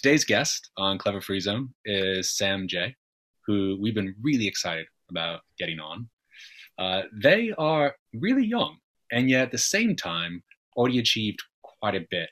today's guest on Clever Free Zone is Sam J, who we've been really excited about getting on. Uh, they are really young, and yet at the same time, already achieved quite a bit.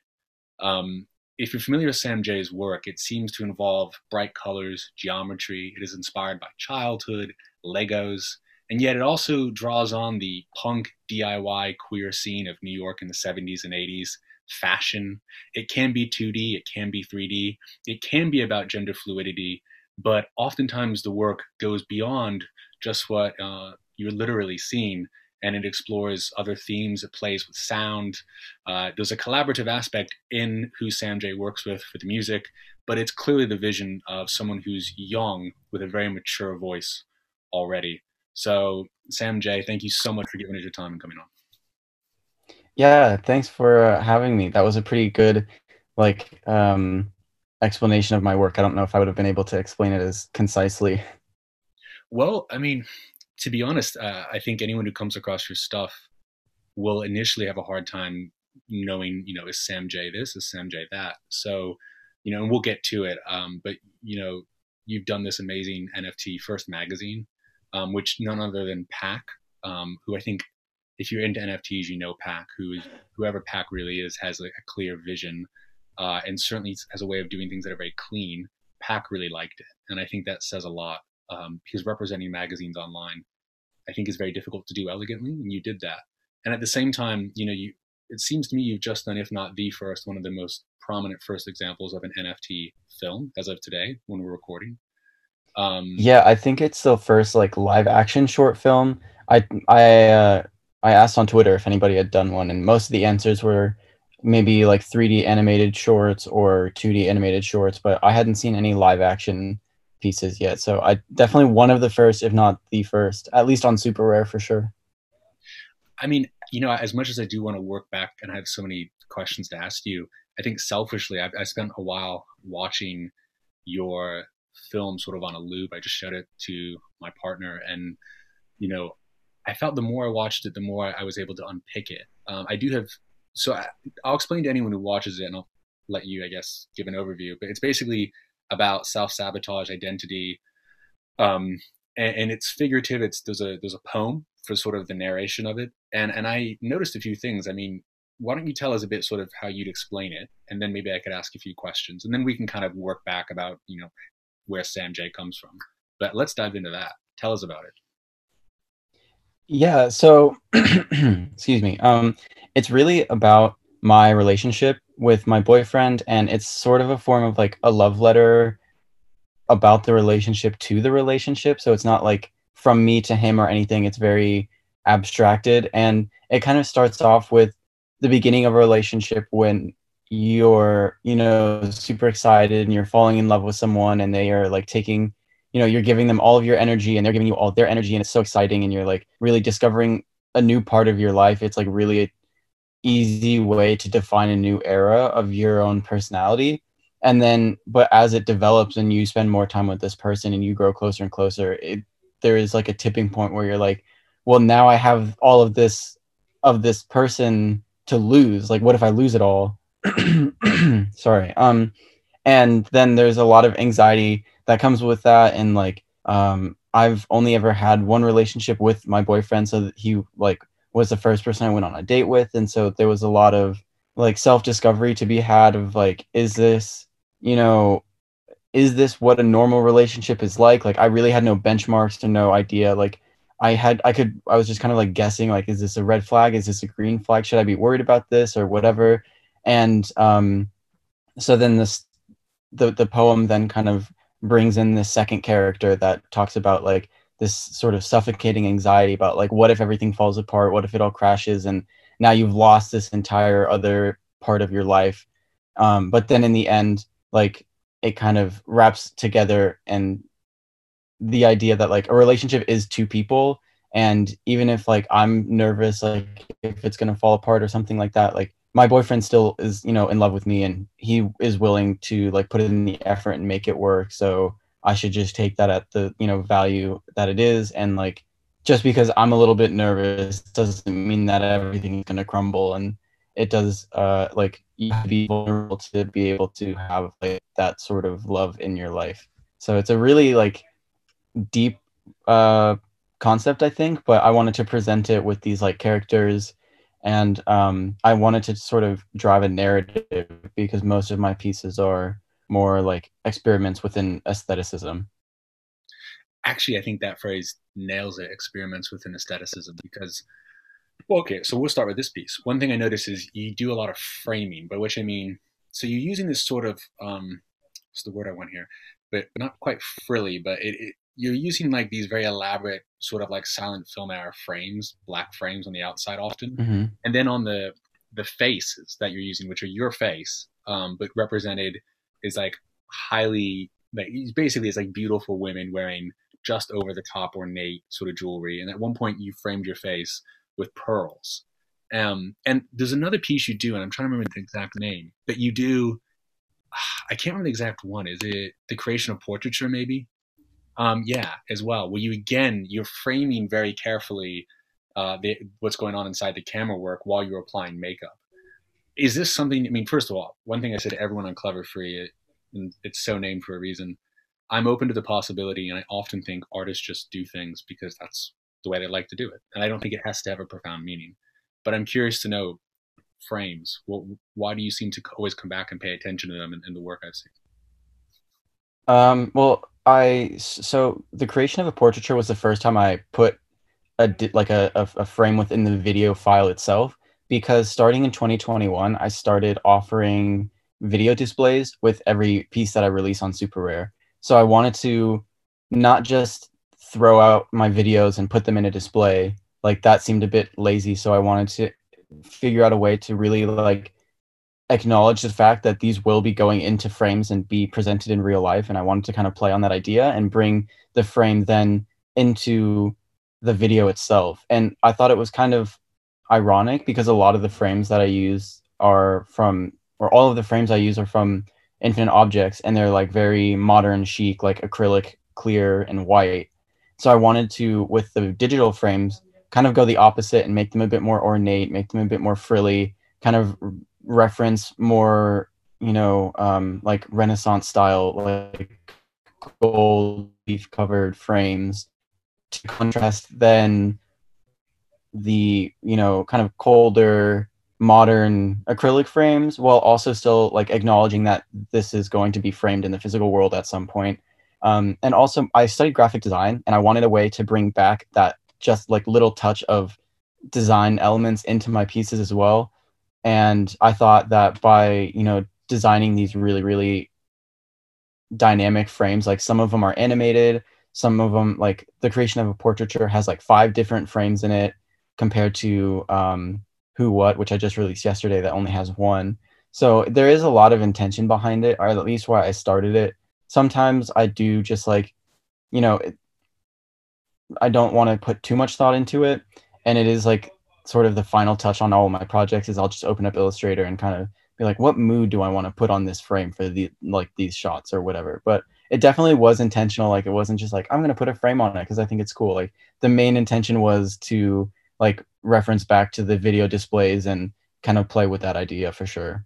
Um, if you're familiar with Sam J's work, it seems to involve bright colors, geometry. It is inspired by childhood, Legos, and yet it also draws on the punk DIY queer scene of New York in the 70s and 80s, fashion. It can be 2D, it can be 3D, it can be about gender fluidity, but oftentimes the work goes beyond just what uh, you're literally seeing and it explores other themes. It plays with sound. Uh, there's a collaborative aspect in who Sam J works with for the music, but it's clearly the vision of someone who's young with a very mature voice already. So, Sam J, thank you so much for giving us your time and coming on. Yeah, thanks for uh, having me. That was a pretty good, like, um, explanation of my work. I don't know if I would have been able to explain it as concisely. Well, I mean, to be honest, uh, I think anyone who comes across your stuff will initially have a hard time knowing, you know, is Sam J this, is Sam J that. So, you know, and we'll get to it. Um, but you know, you've done this amazing NFT first magazine, um, which none other than Pak, um, who I think, if you're into NFTs, you know Pak, who is whoever Pak really is, has a, clear vision, uh, and certainly has a way of doing things that are very clean. Pak really liked it, and I think that says a lot um, because representing magazines online, I think, is very difficult to do elegantly, and you did that. And at the same time, you know, you it seems to me you've just done, if not the first, one of the most prominent first examples of an NFT film as of today when we're recording. Um, yeah, I think it's the first like live action short film. I I uh, I asked on Twitter if anybody had done one, and most of the answers were maybe like 3D animated shorts or 2D animated shorts, but I hadn't seen any live action pieces yet. So I definitely one of the first, if not the first, at least on super rare for sure. I mean, you know, as much as I do want to work back and I have so many questions to ask you, I think selfishly, I've, I spent a while watching your film sort of on a loop. I just showed it to my partner, and you know, I felt the more I watched it, the more I was able to unpick it. Um, I do have, so I, I'll explain to anyone who watches it, and I'll let you, I guess, give an overview. But it's basically about self sabotage, identity, um, and, and, it's figurative. It's there's a there's a poem for sort of the narration of it, and and I noticed a few things. I mean, why don't you tell us a bit sort of how you'd explain it, and then maybe I could ask a few questions, and then we can kind of work back about you know where Sam J comes from. But let's dive into that. Tell us about it. Yeah. So, excuse me. Um, it's really about my relationship with my boyfriend and it's sort of a form of like a love letter about the relationship to the relationship so it's not like from me to him or anything it's very abstracted and it kind of starts off with the beginning of a relationship when you're you know super excited and you're falling in love with someone and they are like taking you know you're giving them all of your energy and they're giving you all their energy and it's so exciting and you're like really discovering a new part of your life. It's like really easy way to define a new era of your own personality. And then but as it develops and you spend more time with this person and you grow closer and closer it, there is like a tipping point where you're like well now i have all of this of this person to lose. Like what if i lose it all? Sorry. Um and then there's a lot of anxiety that comes with that and like um i've only ever had one relationship with my boyfriend so he like was the first person I went on a date with, and so there was a lot of like self discovery to be had of like, is this, you know, is this what a normal relationship is like? Like, I really had no benchmarks to no idea. Like, I had, I could, I was just kind of like guessing, like, is this a red flag? Is this a green flag? Should I be worried about this or whatever? And um, so then this, the the poem then kind of brings in this second character that talks about like this sort of suffocating anxiety about like what if everything falls apart? What if it all crashes? And now you've lost this entire other part of your life. Um, but then in the end like it kind of wraps together and the idea that like a relationship is two people. And even if like i'm nervous like if it's going to fall apart or something like that like my boyfriend still is you know in love with me and he is willing to like put in the effort and make it work. So I should just take that at the you know value that it is. And like just because I'm a little bit nervous doesn't mean that everything is gonna crumble. And it does uh like you have to be vulnerable to be able to have like that sort of love in your life. So it's a really like deep uh concept I think, but I wanted to present it with these like characters and um I wanted to sort of drive a narrative because most of my pieces are more like experiments within aestheticism. Actually, I think that phrase nails it experiments within aestheticism because well, okay, so we'll start with this piece. One thing I notice is you do a lot of framing, by which I mean, so you're using this sort of, um, what's the word I want here, but not quite frilly, but it, it, you're using like these very elaborate sort of like silent film era frames, black frames on the outside often, mm-hmm. and then on the the faces that you're using, which are your face, um, but represented is like highly like basically it's like beautiful women wearing just over the top ornate sort of jewelry, and at one point you framed your face with pearls. Um, and there's another piece you do, and I'm trying to remember the exact name, but you do. I can't remember the exact one. Is it the creation of portraiture, maybe? Um, yeah, as well. Where you again, you're framing very carefully uh, the, what's going on inside the camera work while you're applying makeup. Is this something? I mean, first of all, one thing I said to everyone on Clever Free, it, and it's so named for a reason. I'm open to the possibility, and I often think artists just do things because that's the way they like to do it. And I don't think it has to have a profound meaning. But I'm curious to know frames. Well, why do you seem to always come back and pay attention to them in, in the work I've seen? Um, well, I so the creation of a portraiture was the first time I put a like a, a frame within the video file itself because starting in 2021 I started offering video displays with every piece that I release on Super Rare. So I wanted to not just throw out my videos and put them in a display like that seemed a bit lazy so i wanted to figure out a way to really like acknowledge the fact that these will be going into frames and be presented in real life and i wanted to kind of play on that idea and bring the frame then into the video itself. And i thought it was kind of ironic because a lot of the frames that i use are from or all of the frames i use are from infinite objects and they're like very modern chic like acrylic clear and white. So I wanted to, with the digital frames, kind of go the opposite and make them a bit more ornate, make them a bit more frilly, kind of reference more, you know, um, like Renaissance style, like gold leaf covered frames to contrast then the, you know, kind of colder, modern acrylic frames while also still like acknowledging that this is going to be framed in the physical world at some point. Um, and also, I studied graphic design, and I wanted a way to bring back that just like little touch of design elements into my pieces as well. And I thought that by you know designing these really really dynamic frames, like some of them are animated, some of them like the creation of a portraiture has like five different frames in it compared to um, Who What, which I just released yesterday that only has one. So there is a lot of intention behind it, or at least why I started it sometimes I do just like, you know, I don't want to put too much thought into it. And it is like sort of the final touch on all my projects is I'll just open up Illustrator and kind of be like, what mood do I want to put on this frame for the like these shots or whatever. But it definitely was intentional. Like it wasn't just like I'm gonna put a frame on it because I think it's cool. Like the main intention was to like reference back to the video displays and kind of play with that idea for sure.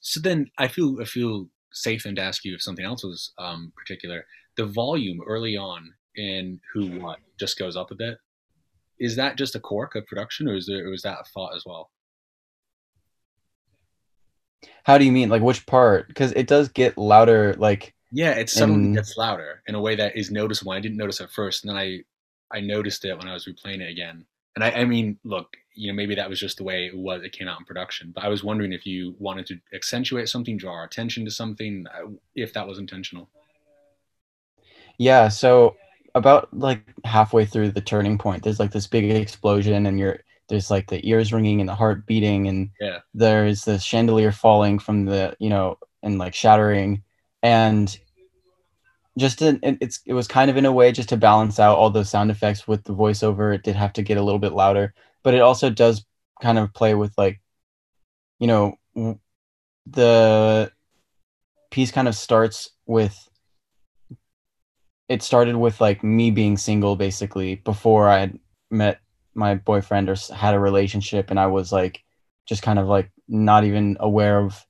So then I feel I feel safe then to ask you if something else was um, particular. The volume early on in Who What just goes up a bit. Is that just a quirk of production, or is there is that a thought as well? How do you mean? Like which part? Because it does get louder. Like yeah, it suddenly in... gets louder in a way that is noticeable. I didn't notice at first, and then I I noticed it when I was replaying it again. And I, I mean, look, you know, maybe that was just the way it was. It came out in production. But I was wondering if you wanted to accentuate something, draw attention to something, uh, if that was intentional. Yeah. So about like halfway through the turning point, there's like this big explosion, and you're there's like the ears ringing and the heart beating, and yeah. there's the chandelier falling from the you know and like shattering, and just to, it's it was kind of in a way just to balance out all those sound effects with the voiceover. It did have to get a little bit louder, but it also does kind of play with like, you know, the piece kind of starts with. It started with like me being single basically before I had met my boyfriend or had a relationship, and I was like just kind of like not even aware of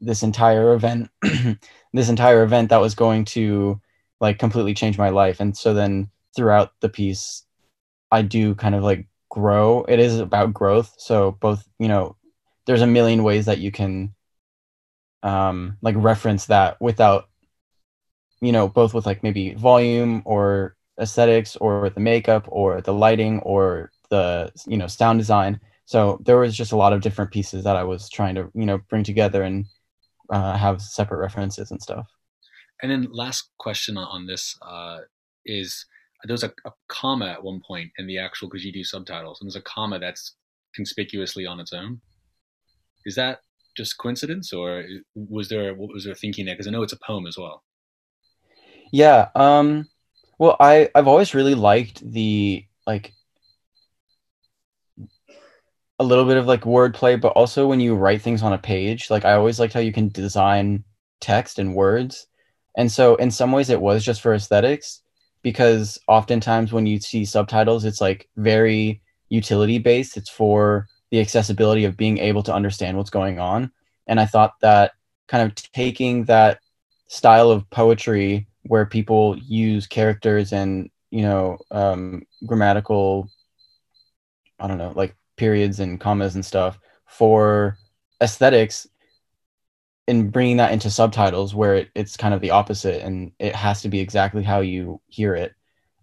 this entire event this entire event that was going to like completely change my life. And so then throughout the piece i do kind of like grow. It is about growth. So both you know there's a million ways that you can um like reference that without you know both with like maybe volume or aesthetics or the makeup or the lighting or the you know sound design. So there was just a lot of different pieces that i was trying to you know bring together and uh, have separate references and stuff. And then last question on this uh, is there's a, a, comma at one point in the actual because you do subtitles and there's a comma that's conspicuously on its own. Is that just coincidence or was there what was there thinking there? Because i know it's a poem as well yeah um well i i've always really liked the like a little bit of like wordplay but also when you write things on a page like i always liked how you can design text and words and so in some ways it was just for aesthetics because oftentimes when you see subtitles, it's like very utility based. It's for the accessibility of being able to understand what's going on. And I thought that kind of taking that style of poetry where people use characters and, you know, um, grammatical, I don't know, like periods and commas and stuff for aesthetics in bringing that into subtitles where it, it's kind of the opposite and it has to be exactly how you hear it.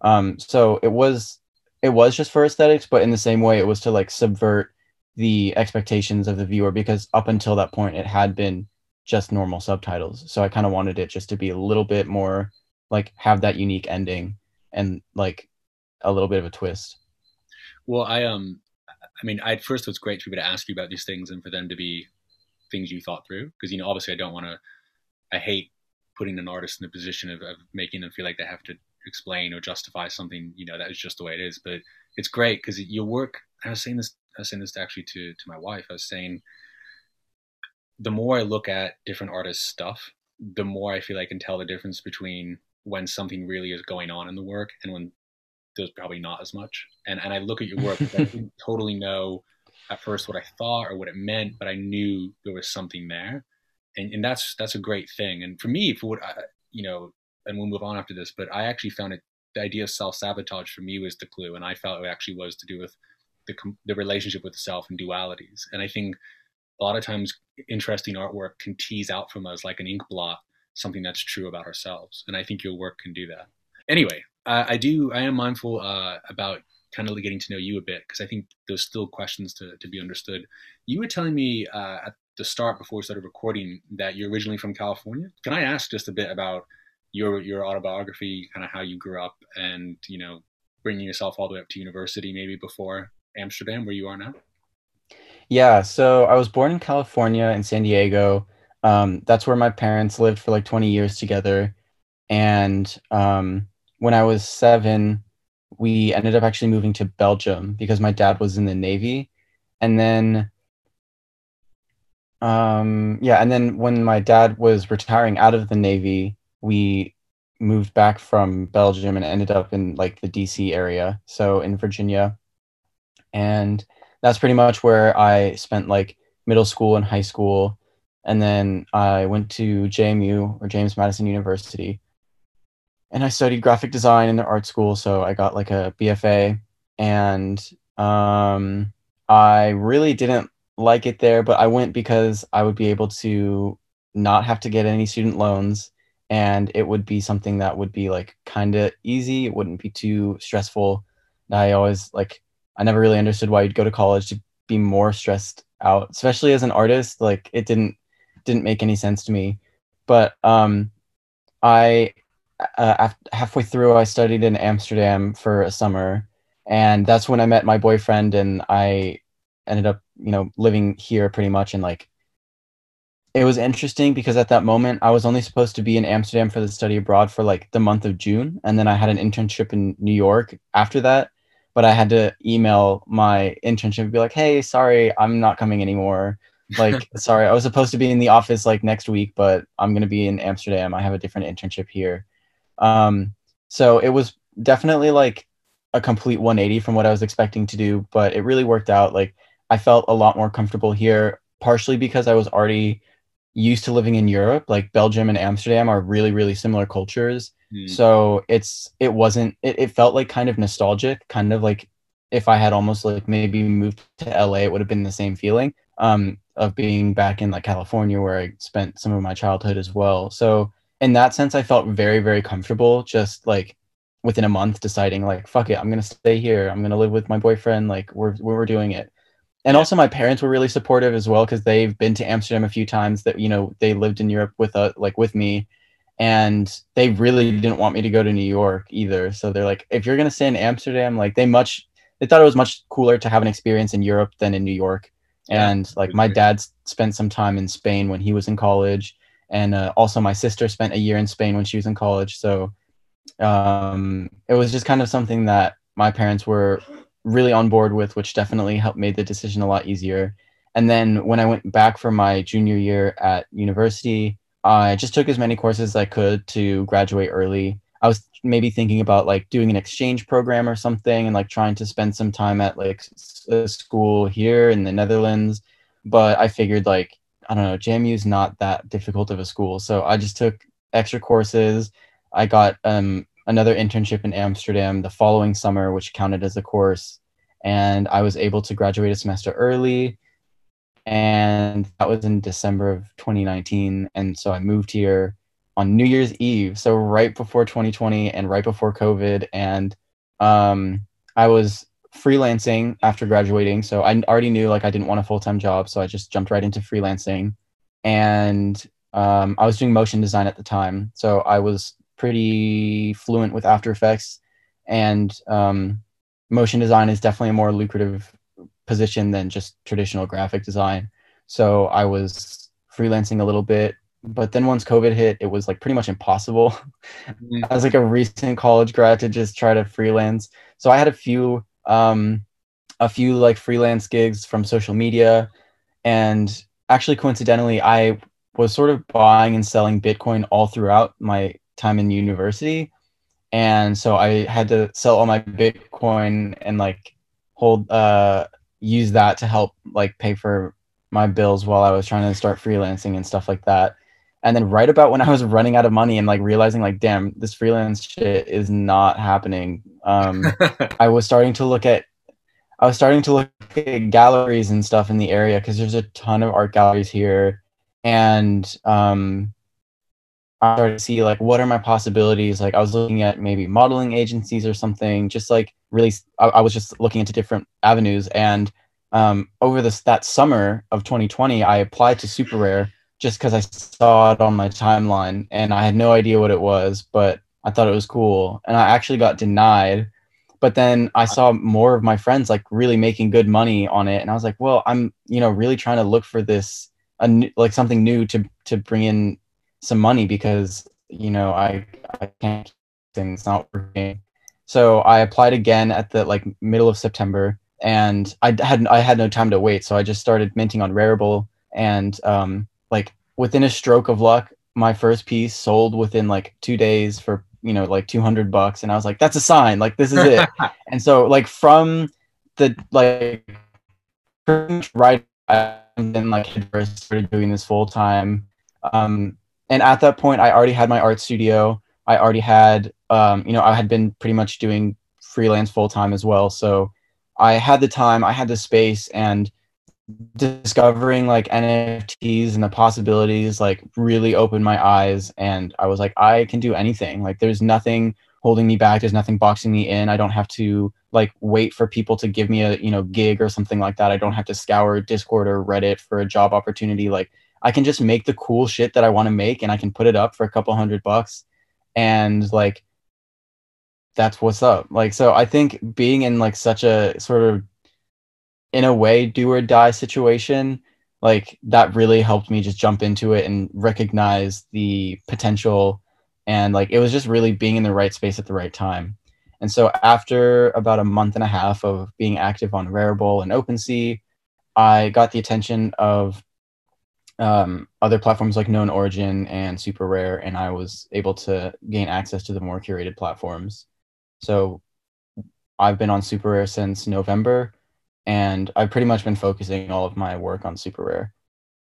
Um, so it was it was just for aesthetics but in the same way it was to like subvert the expectations of the viewer because up until that point it had been just normal subtitles. So i kind of wanted it just to be a little bit more like have that unique ending and like a little bit of a twist. Well i um i mean i at first it was great be able to ask you about these things and for them to be things you thought through because you know obviously I don't want to I hate putting an artist in the position of, of making them feel like they have to explain or justify something you know that is just the way it is. But it's great because your work I was saying this I was saying this actually to to my wife. I was saying the more I look at different artists stuff the more I feel I can tell the difference between when something really is going on in the work and when there's probably not as much and and I look at your work I didn't totally know at first what I thought or what it meant, but I knew there was something there, and and that's that's a great thing. And for me, for what I, you know, and we'll move on after this, but I actually found it the idea of self sabotage for me was the clue, and I felt it actually was to do with the the relationship with the self and dualities. And I think a lot of times interesting artwork can tease out from us like an ink blot something that's true about ourselves, and I think your work can do that. Anyway, I, do. I am mindful uh, about kind of getting to know you a bit because I think there's still questions to, to be understood. You were telling me uh, at the start before we started recording that you're originally from California. Can I ask just a bit about your your autobiography, kind of how you grew up, and you know, bringing yourself all the way up to university, maybe before Amsterdam, where you are now? Yeah, so I was born in California in San Diego. Um, that's where my parents lived for like 20 years together. And um, when I was seven, we ended up actually moving to Belgium because my dad was in the Navy. And then, um, yeah, and then when my dad was retiring out of the Navy, we moved back from Belgium and ended up in like the DC area, so in Virginia. And that's pretty much where I spent like middle school and high school. And then I went to JMU or James Madison University and I studied graphic design in the art school, so I got like a BFA, and um, I really didn't like it there, but I went because I would be able to not have to get any student loans, and it would be something that would be like kind of easy. It wouldn't be too stressful. I always like I never really understood why you'd go to college to be more stressed out, especially as an artist. Like it didn't didn't make any sense to me. But um, I uh, halfway through, I studied in Amsterdam for a summer, and that's when I met my boyfriend, and I ended up, you know, living here pretty much. And like, it was interesting because at that moment, I was only supposed to be in Amsterdam for the study abroad for like the month of June, and then I had an internship in New York after that. But I had to email my internship and be like, "Hey, sorry, I'm not coming anymore." like sorry i was supposed to be in the office like next week but i'm going to be in amsterdam i have a different internship here um, so it was definitely like a complete 180 from what I was expecting to do, but it really worked out. Like I felt a lot more comfortable here, partially because I was already used to living in Europe. Like Belgium and Amsterdam are really, really similar cultures. Mm. So it's it wasn't it, it felt like kind of nostalgic, kind of like if I had almost like maybe moved to LA, it would have been the same feeling um, of being back in like California where I spent some of my childhood as well. So in that sense, I felt very, very comfortable just like within a month deciding like, fuck it, I'm going to stay here. I'm going to live with my boyfriend. Like we're, we're doing it. And also my parents were really supportive as well. Cause they've been to Amsterdam a few times that, you know, they lived in Europe with, uh, like with me and they really didn't want me to go to New York either. So they're like, if you're going to stay in Amsterdam, like they much, they thought it was much cooler to have an experience in Europe than in New York. And like my dad spent some time in Spain when he was in college, and uh, also my sister spent a year in Spain when she was in college. So um, it was just kind of something that my parents were really on board with, which definitely helped made the decision a lot easier. And then when I went back for my junior year at university, I just took as many courses as I could to graduate early. I was maybe thinking about like doing an exchange program or something and like trying to spend some time at like a school here in the Netherlands. But I figured like, I don't know, JMU is not that difficult of a school. So I just took extra courses. I got um, another internship in Amsterdam the following summer, which counted as a course. And I was able to graduate a semester early. And that was in December of 2019. And so I moved here on New Year's Eve, so right before 2020 and right before COVID, and um, I was freelancing after graduating. So I already knew like I didn't want a full time job, so I just jumped right into freelancing, and um, I was doing motion design at the time, so I was pretty fluent with After Effects, and um, motion design is definitely a more lucrative position than just traditional graphic design. So I was freelancing a little bit but then once COVID hit, it was like pretty much impossible mm-hmm. as like a recent college grad to just try to freelance. So I had a few um a few like freelance gigs from social media and actually coincidentally I was sort of buying and selling Bitcoin all throughout my time in university. And so I had to sell all my Bitcoin and like hold uh use that to help like pay for my bills while I was trying to start freelancing and stuff like that. And then right about when i was running out of money and like realizing like damn this freelance shit is not happening. Um i was starting to look at i was starting to look at galleries and stuff in the area because there's a ton of art galleries here. And um i started to see like what are my possibilities? Like i was looking at maybe modeling agencies or something just like really i, I was just looking into different avenues and um over this that summer of 2020 i applied to super rare just because I saw it on my timeline and I had no idea what it was, but I thought it was cool. And I actually got denied. But then I saw more of my friends like really making good money on it. And I was like, well, I'm, you know, really trying to look for this, a new, like something new to, to bring in some money because, you know, I, I can't, things not working. So I applied again at the like middle of September and I had, I had no time to wait. So I just started minting on Rarible and, um, like within a stroke of luck, my first piece sold within like two days for you know like 200 bucks and i was like that's a sign like this is it and so like from the like right and then like first started doing this full time um and at that point i already had my art studio i already had um you know i had been pretty much doing freelance full time as well so i had the time i had the space and discovering like NFTs and the possibilities like really opened my eyes and I was like I can do anything. Like there's nothing holding me back, there's nothing boxing me in. I don't have to like wait for people to give me a, you know, gig or something like that. I don't have to scour Discord or Reddit for a job opportunity. Like I can just make the cool shit that I want to make and I can put it up for a couple hundred bucks and like that's what's up. Like so I think being in like such a sort of in a way do or die situation like that really helped me just jump into it and recognize the potential and like it was just really being in the right space at the right time and so after about a month and a half of being active on Rarible and OpenSea, I got the attention of um, other platforms like Known Origin and Super Rare, and I was able to gain access to the more curated platforms. So I've been on Super Rare since November, and I've pretty much been focusing all of my work on super rare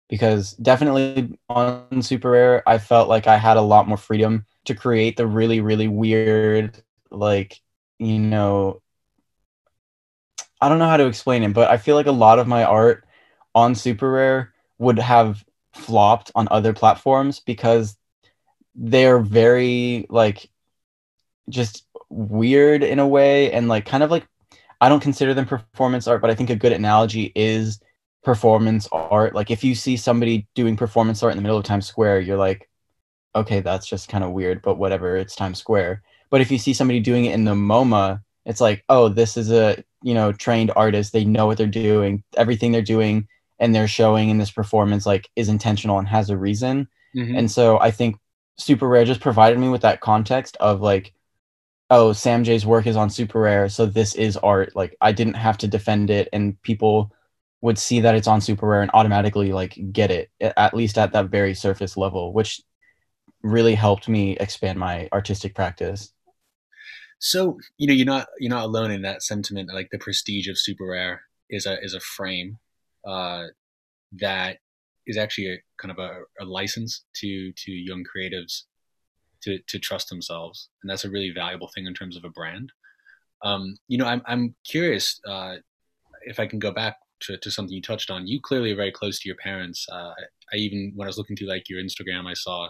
because definitely on super rare I felt like I had a lot more freedom to create the really really weird like you know I don't know how to explain it but I feel like a lot of my art on super rare would have flopped on other platforms because they're very like just weird in a way and like kind of like I don't consider them performance art, but I think a good analogy is performance art. Like if you see somebody doing performance art in the middle of Times Square, you're like, okay, that's just kind of weird, but whatever, it's Times Square. But if you see somebody doing it in the MoMA, it's like, oh, this is a you know trained artist. They know what they're doing. Everything they're doing and they're showing in this performance like is intentional and has a reason. Mm-hmm. And so I think Super Rare just provided me with that context of like, oh, Sam J's work is on Super Rare, so this is art. Like I didn't have to defend it, and people would see that it's on Super Rare and automatically like get it at least at that very surface level, which really helped me expand my artistic practice. So you know you're not you're not alone in that sentiment. Like the prestige of Super Rare is a is a frame uh, that is actually a kind of a, a license to to young creatives to to trust themselves, and that's a really valuable thing in terms of a brand. Um, you know, I'm I'm curious uh, if I can go back to, to something you touched on. You clearly are very close to your parents. Uh, I even when I was looking through like your Instagram, I saw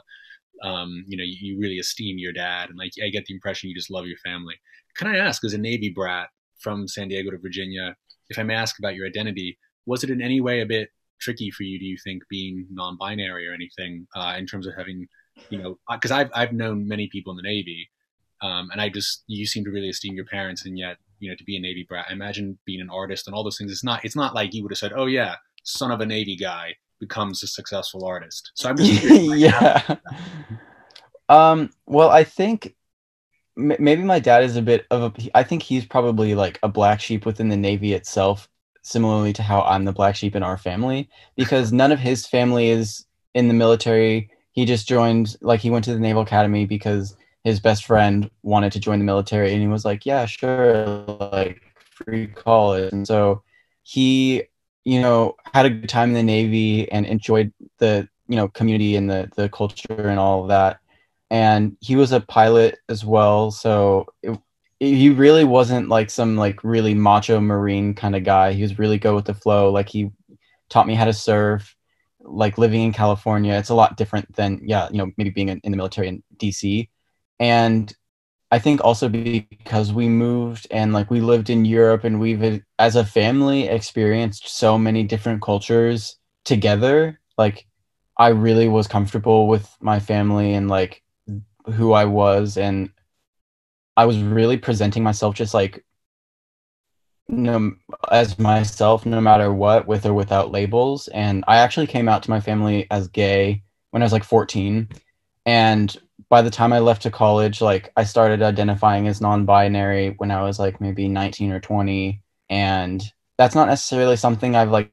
um, you know you, you, really esteem your dad, and like I get the impression you just love your family. Can I ask, as a Navy brat from San Diego to Virginia, if I may ask about your identity, was it in any way a bit tricky for you? Do you think being non-binary or anything uh, in terms of having you know, because uh, I've I've known many people in the Navy, um, and I just you seem to really esteem your parents, and yet you know to be a Navy brat. I imagine being an artist and all those things. It's not it's not like you would have said, oh yeah, son of a Navy guy becomes a successful artist. So I'm just yeah. Um. Well, I think maybe my dad is a bit of a. I think he's probably like a black sheep within the Navy itself, similarly to how I'm the black sheep in our family, because none of his family is in the military. He just joined like he went to the naval academy because his best friend wanted to join the military and he was like yeah sure like free college. And so he you know had a good time in the navy and enjoyed the you know community and the the culture and all of that. And he was a pilot as well so it, he really wasn't like some like really macho marine kind of guy he was really go with the flow like he taught me how to surf like living in California, it's a lot different than yeah, you know, maybe being in, in the military in DC. And I think also because we moved and like we lived in Europe and we've as a family experienced so many different cultures together. Like I really was comfortable with my family and like who I was and I was really presenting myself just like no as myself no matter what with or without labels. And i actually came out to my family as gay when i was like 14 and by the time i left to college like i started identifying as non-binary when i was like maybe 19 or 20 and that's not necessarily something i've like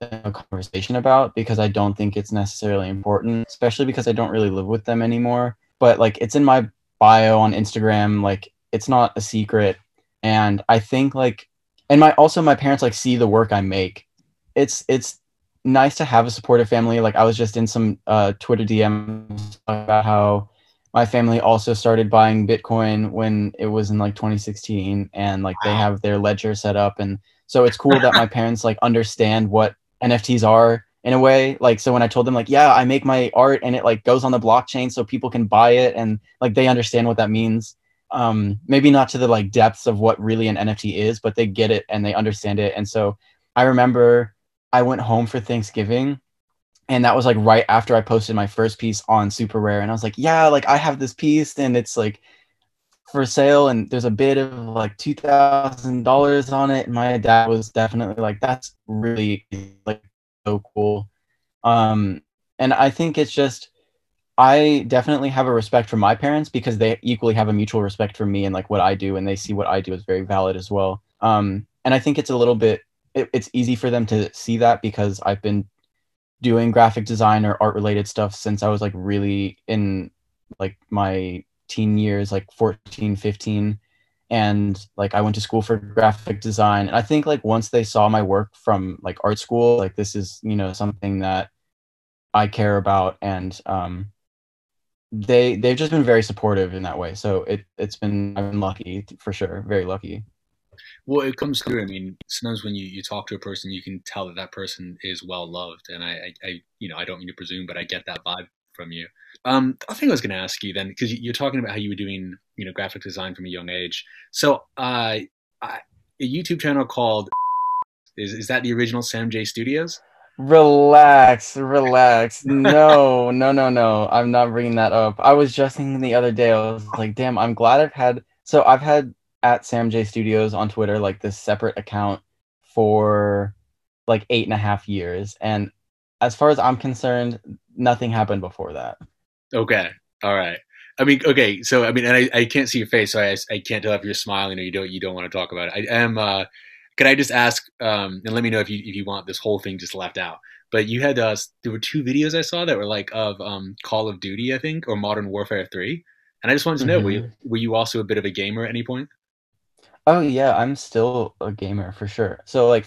a conversation about because i don't think it's necessarily important especially because i don't really live with them anymore. But like it's in my bio on instagram like it's not a secret and i think like and my also my parents like see the work I make. It's it's nice to have a supportive family. Like I was just in some uh, Twitter DMs about how my family also started buying Bitcoin when it was in like 2016, and like wow. they have their ledger set up, and so it's cool that my parents like understand what NFTs are in a way. Like so when I told them like, yeah, I make my art and it like goes on the blockchain so people can buy it, and like they understand what that means um, maybe not to the like depths of what really an NFT is, but they get it and they understand it. And so I remember I went home for Thanksgiving and that was like right after I posted my first piece on Super Rare. And I was like, yeah, like I have this piece and it's like for sale and there's a bid of like two thousand dollars on it. And my dad was definitely like, that's really like so cool. Um, and I think it's just I definitely have a respect for my parents because they equally have a mutual respect for me and like what I do, and they see what I do as very valid as well. Um, and I think it's a little bit it, it's easy for them to see that because I've been doing graphic design or art related stuff since I was like really in like my teen years, like 14, 15. And like I went to school for graphic design. And I think like once they saw my work from like art school, like this is you know something that I care about, and um, they they've just been very supportive in that way. So it it's been I've been lucky for sure, very lucky. Well, it comes through. I mean, sometimes when you, you talk to a person, you can tell that that person is well loved, and I, I, I you know I don't mean to presume, but I get that vibe from you. Um, I think I was going to ask you then because you're talking about how you were doing you know graphic design from a young age. So uh, I, a YouTube channel called is is that the original Sam J Studios? Relax, relax. No, no, no, no. I'm not bringing that up. I was just thinking the other day. I was like, damn, I'm glad I've had. So I've had at Sam J Studios on Twitter like this separate account for like eight and a half years, and as far as I'm concerned, nothing happened before that. Okay, all right. I mean, okay. So I mean, and I, I can't see your face, so I, I can't tell if you're smiling or you don't you don't want to talk about it. I am. Uh, could I just ask um, and let me know if you if you want this whole thing just left out? But you had uh, there were two videos I saw that were like of um, Call of Duty, I think, or Modern Warfare Three, and I just wanted to know mm-hmm. were you, mm-hmm. were you also a bit of a gamer at any point? Oh yeah, I'm still a gamer for sure. So like,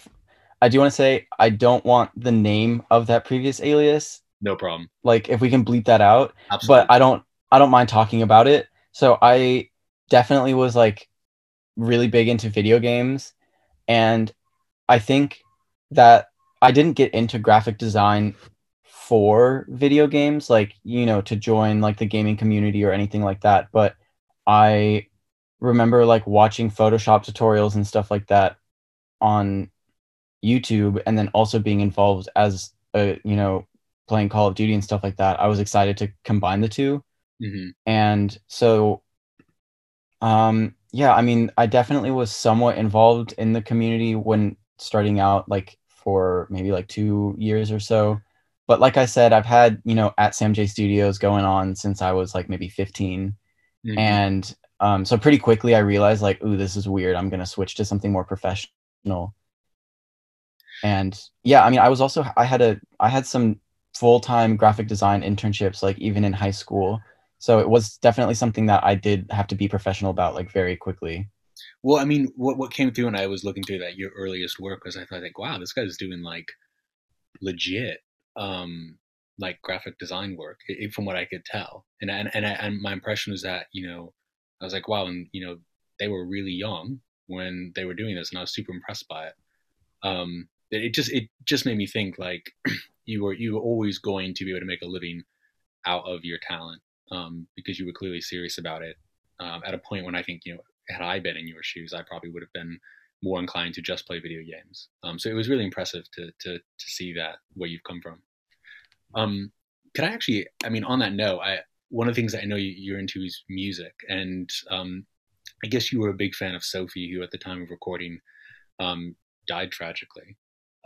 I do want to say I don't want the name of that previous alias. No problem. Like if we can bleep that out. Absolutely. But I don't I don't mind talking about it. So I definitely was like really big into video games and I think that I didn't get into graphic design for video games, like, you know, to join like the gaming community or anything like that. But I remember like watching Photoshop tutorials and stuff like that on YouTube and then also being involved as a, you know, playing Call of Duty and stuff like that. I was excited to combine the 2 mm-hmm. And so um yeah, I mean, I definitely was somewhat involved in the community when starting out, like for maybe like two years or so. But like I said, I've had, you know, at Sam J Studios going on since I was like maybe 15. Mm-hmm. And um, so pretty quickly I realized like, ooh, this is weird. I'm going to switch to something more professional. And yeah, I mean, I was also, I had a, I had some full time graphic design internships, like even in high school so it was definitely something that I did have to be professional about like very quickly. Well, I mean, what what came through when I was looking through that your earliest work was I thought like, wow, this guy's doing like legit um like graphic design work from what I could tell. And and and, I, and my impression was that, you know, I was like, wow, and you know, they were really young when they were doing this and I was super impressed by it. Um it just it just made me think like you were you were always going to be able to make a living out of your talent um, because you were clearly serious about it. Um, at a point when I think you know, had I been in your shoes, I probably would have been more inclined to just play video games. Um, so it was really impressive to to to see that where you've come from. Um, could I actually? I mean, on that note, I one of the things that I know you, are into is music, and um, I guess you were a big fan of Sophie, who at the time of recording um, died tragically.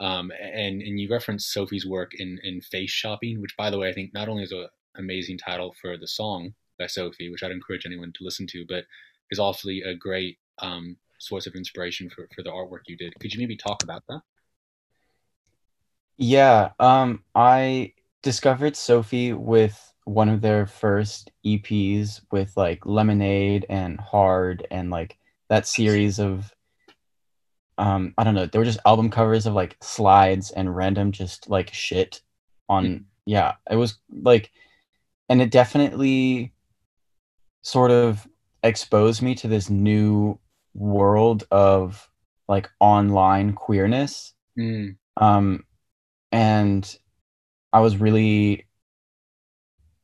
Um, and and you referenced Sophie's work in in face shopping, which by the way I think not only is a amazing title for the song by Sophie, which I'd encourage anyone to listen to, but is also a great um, source of inspiration for, for the artwork you did. Could you maybe talk about that? Yeah, um, I discovered Sophie with one of their first EPs with like Lemonade and Hard and like that series of um I don't know, they were just album covers of like slides and random just like shit on mm-hmm. yeah, it was like and it definitely sort of exposed me to this new world of like online queerness mm. um and i was really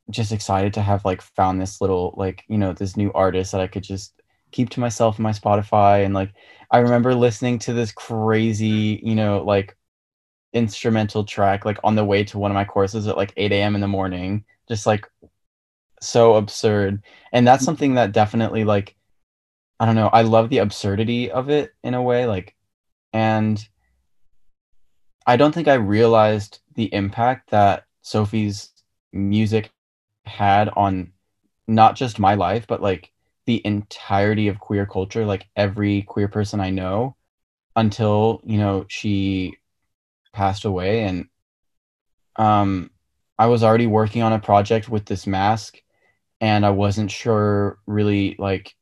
just excited to have like found this little like you know this new artist that i could just keep to myself my spotify and like i remember listening to this crazy you know like instrumental track like on the way to one of my courses at like 8 a.m in the morning just like so absurd and that's mm-hmm. something that definitely like i don't know i love the absurdity of it in a way like and i don't think i realized the impact that sophie's music had on not just my life but like the entirety of queer culture like every queer person i know until you know she passed away. And um I was already working on a project with this mask and I wasn't sure really like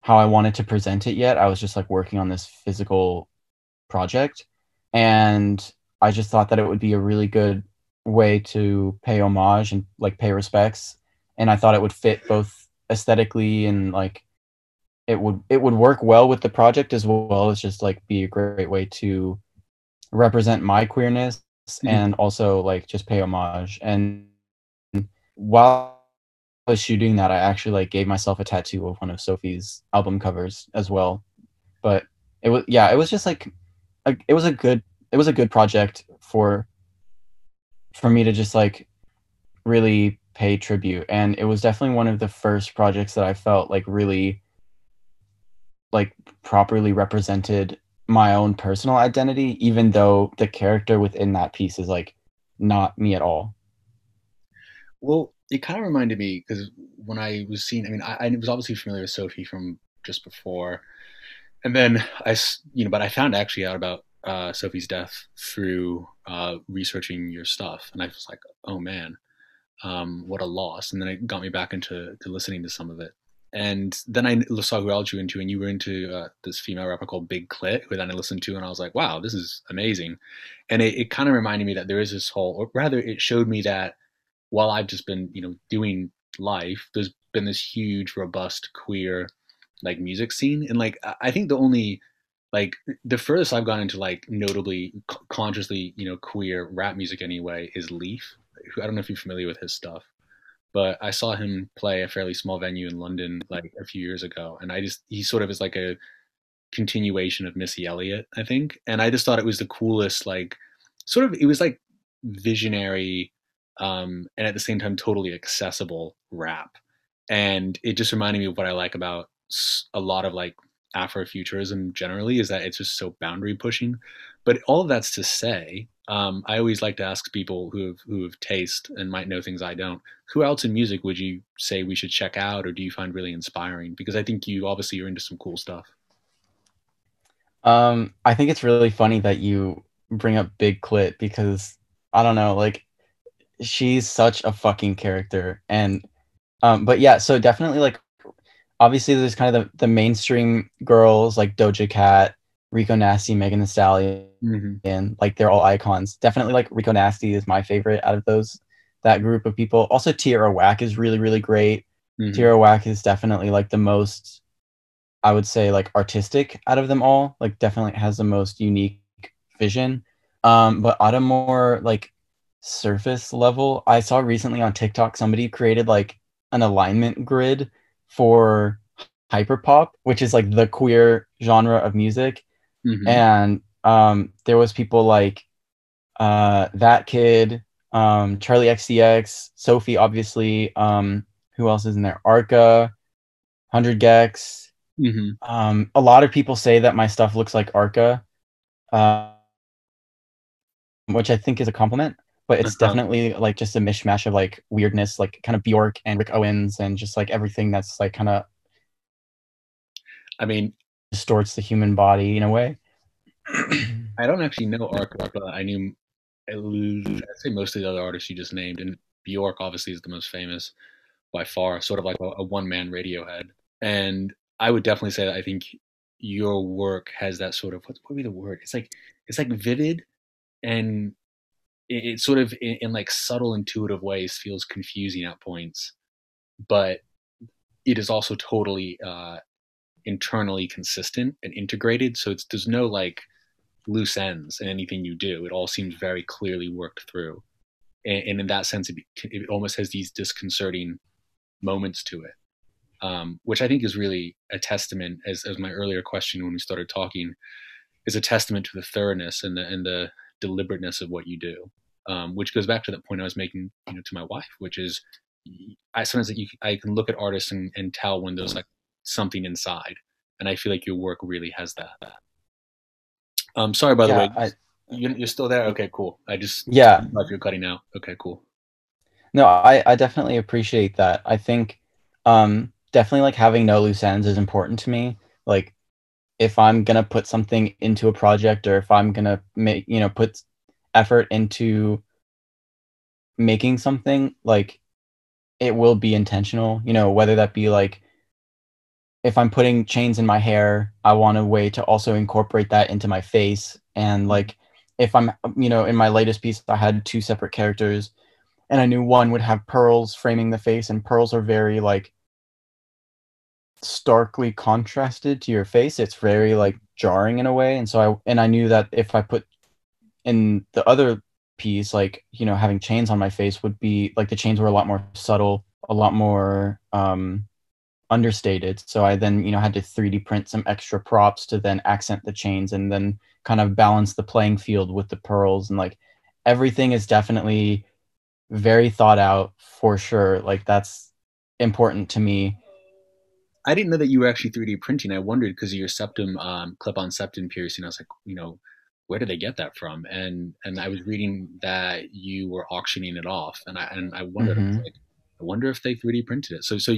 how I wanted to present it yet. I was just like working on this physical project. And I just thought that it would be a really good way to pay homage and like pay respects. And I thought it would fit both aesthetically and like it would it would work well with the project as well as just like be a great way to represent my queerness mm-hmm. and also like just pay homage and while I was shooting that I actually like gave myself a tattoo of one of Sophie's album covers as well but it was yeah it was just like a, it was a good it was a good project for for me to just like really pay tribute and it was definitely one of the first projects that I felt like really like properly represented my own personal identity even though the character within that piece is like not me at all. Well it kind of reminded me because when i was seeing i mean I, I, was obviously familiar with sophie from just before and then i you know but i found actually out about uh, sophie's death through uh, researching your stuff and i was like oh man um, what a loss and then it got me back into to listening to some of it and then I saw who else you were into, and you were into uh, this female rapper called Big Klit, who then I listened to, and I was like, wow, this is amazing. And it, it kind of reminded me that there is this whole, or rather, it showed me that while I've just been, you know, doing life, there's been this huge, robust queer like music scene, and like I think the only like the furthest I've gone into like notably consciously, you know, queer rap music anyway is Le1f. I don't know if you're familiar with his stuff but I saw him play a fairly small venue in London like a few years ago, and I just he sort of is like a continuation of Missy Elliott, I think, and I just thought it was the coolest, like sort of it was like visionary, um, and at the same time totally accessible rap, and it just reminded me of what I like about a lot of like Afrofuturism generally is that it's just so boundary pushing. But all of that's to say, um, I always like to ask people who have who have taste and might know things I don't. Who else in music would you say we should check out, or do you find really inspiring? Because I think you obviously are into some cool stuff. Um, I think it's really funny that you bring up Big Klit because I don't know, like she's such a fucking character, and um, but yeah, so definitely like obviously there's kind of the, the mainstream girls like Doja Cat, Rico Nasty, Megan Thee Stallion, mm-hmm. and like they're all icons. Definitely like Rico Nasty is my favorite out of those that group of people. Also Tierra Whack is really really great. Mm-hmm. Tierra Whack is definitely like the most I would say like artistic out of them all. Like definitely has the most unique vision. Um, but on a more like surface level, I saw recently on TikTok somebody created like an alignment grid for hyperpop, which is like the queer genre of music. Mm-hmm. And um, there was people like uh, that kid, um, Charli XCX, Sophie, obviously. Um, who else is in there? Arca, Hundred gecs. Mm-hmm. Um, a lot of people say that my stuff looks like Arca, uh, which I think is a compliment. But it's uh-huh. definitely like just a mishmash of like weirdness, like kind of Bjork and Rick Owens, and just like everything that's like kind of. I mean, distorts the human body in a way. I don't actually know Arca, but I knew I'd say most of the other artists you just named, and Bjork obviously is the most famous by far, sort of like a, a one man Radiohead. And I would definitely say that I think your work has that sort of what would be the word? It's like it's like vivid, and it, it sort of in, in like subtle, intuitive ways feels confusing at points, but it is also totally uh, internally consistent and integrated. So it's there's no like loose ends in anything you do. It all seems very clearly worked through, and, and in that sense, it, it, almost has these disconcerting moments to it, um, which I think is really a testament, as as my earlier question when we started talking, is a testament to the thoroughness and the and the deliberateness of what you do. Um, which goes back to that point I was making, you know, to my wife, which is I sometimes you, I can look at artists and, and tell when there's like something inside, and I feel like your work really has that. Um, sorry by the yeah, way, I, you're, still there. Okay, cool. I just yeah, if you're cutting out. Okay, cool. No, I I definitely appreciate that. I think um definitely like having no loose ends is important to me. Like if I'm gonna put something into a project or if I'm gonna make you know put effort into making something like it will be intentional you know whether that be like if I'm putting chains in my hair, I want a way to also incorporate that into my face. And like, if I'm, you know, in my latest piece, I had two separate characters, and I knew one would have pearls framing the face, and pearls are very like starkly contrasted to your face. It's very like jarring in a way, and so I and I knew that if I put in the other piece, like you know, having chains on my face would be like the chains were a lot more subtle, a lot more um understated. So I then, you know, had to 3D print some extra props to then accent the chains and then kind of balance the playing field with the pearls and like everything is definitely very thought out for sure. Like that's important to me. I didn't know that you were actually 3D printing. I wondered because of your septum um, clip-on septum piercing. I was like, you know, where did they get that from? And and I was reading that you were auctioning it off, and I and I wondered, mm-hmm. Like, I wonder if they 3D printed it. So so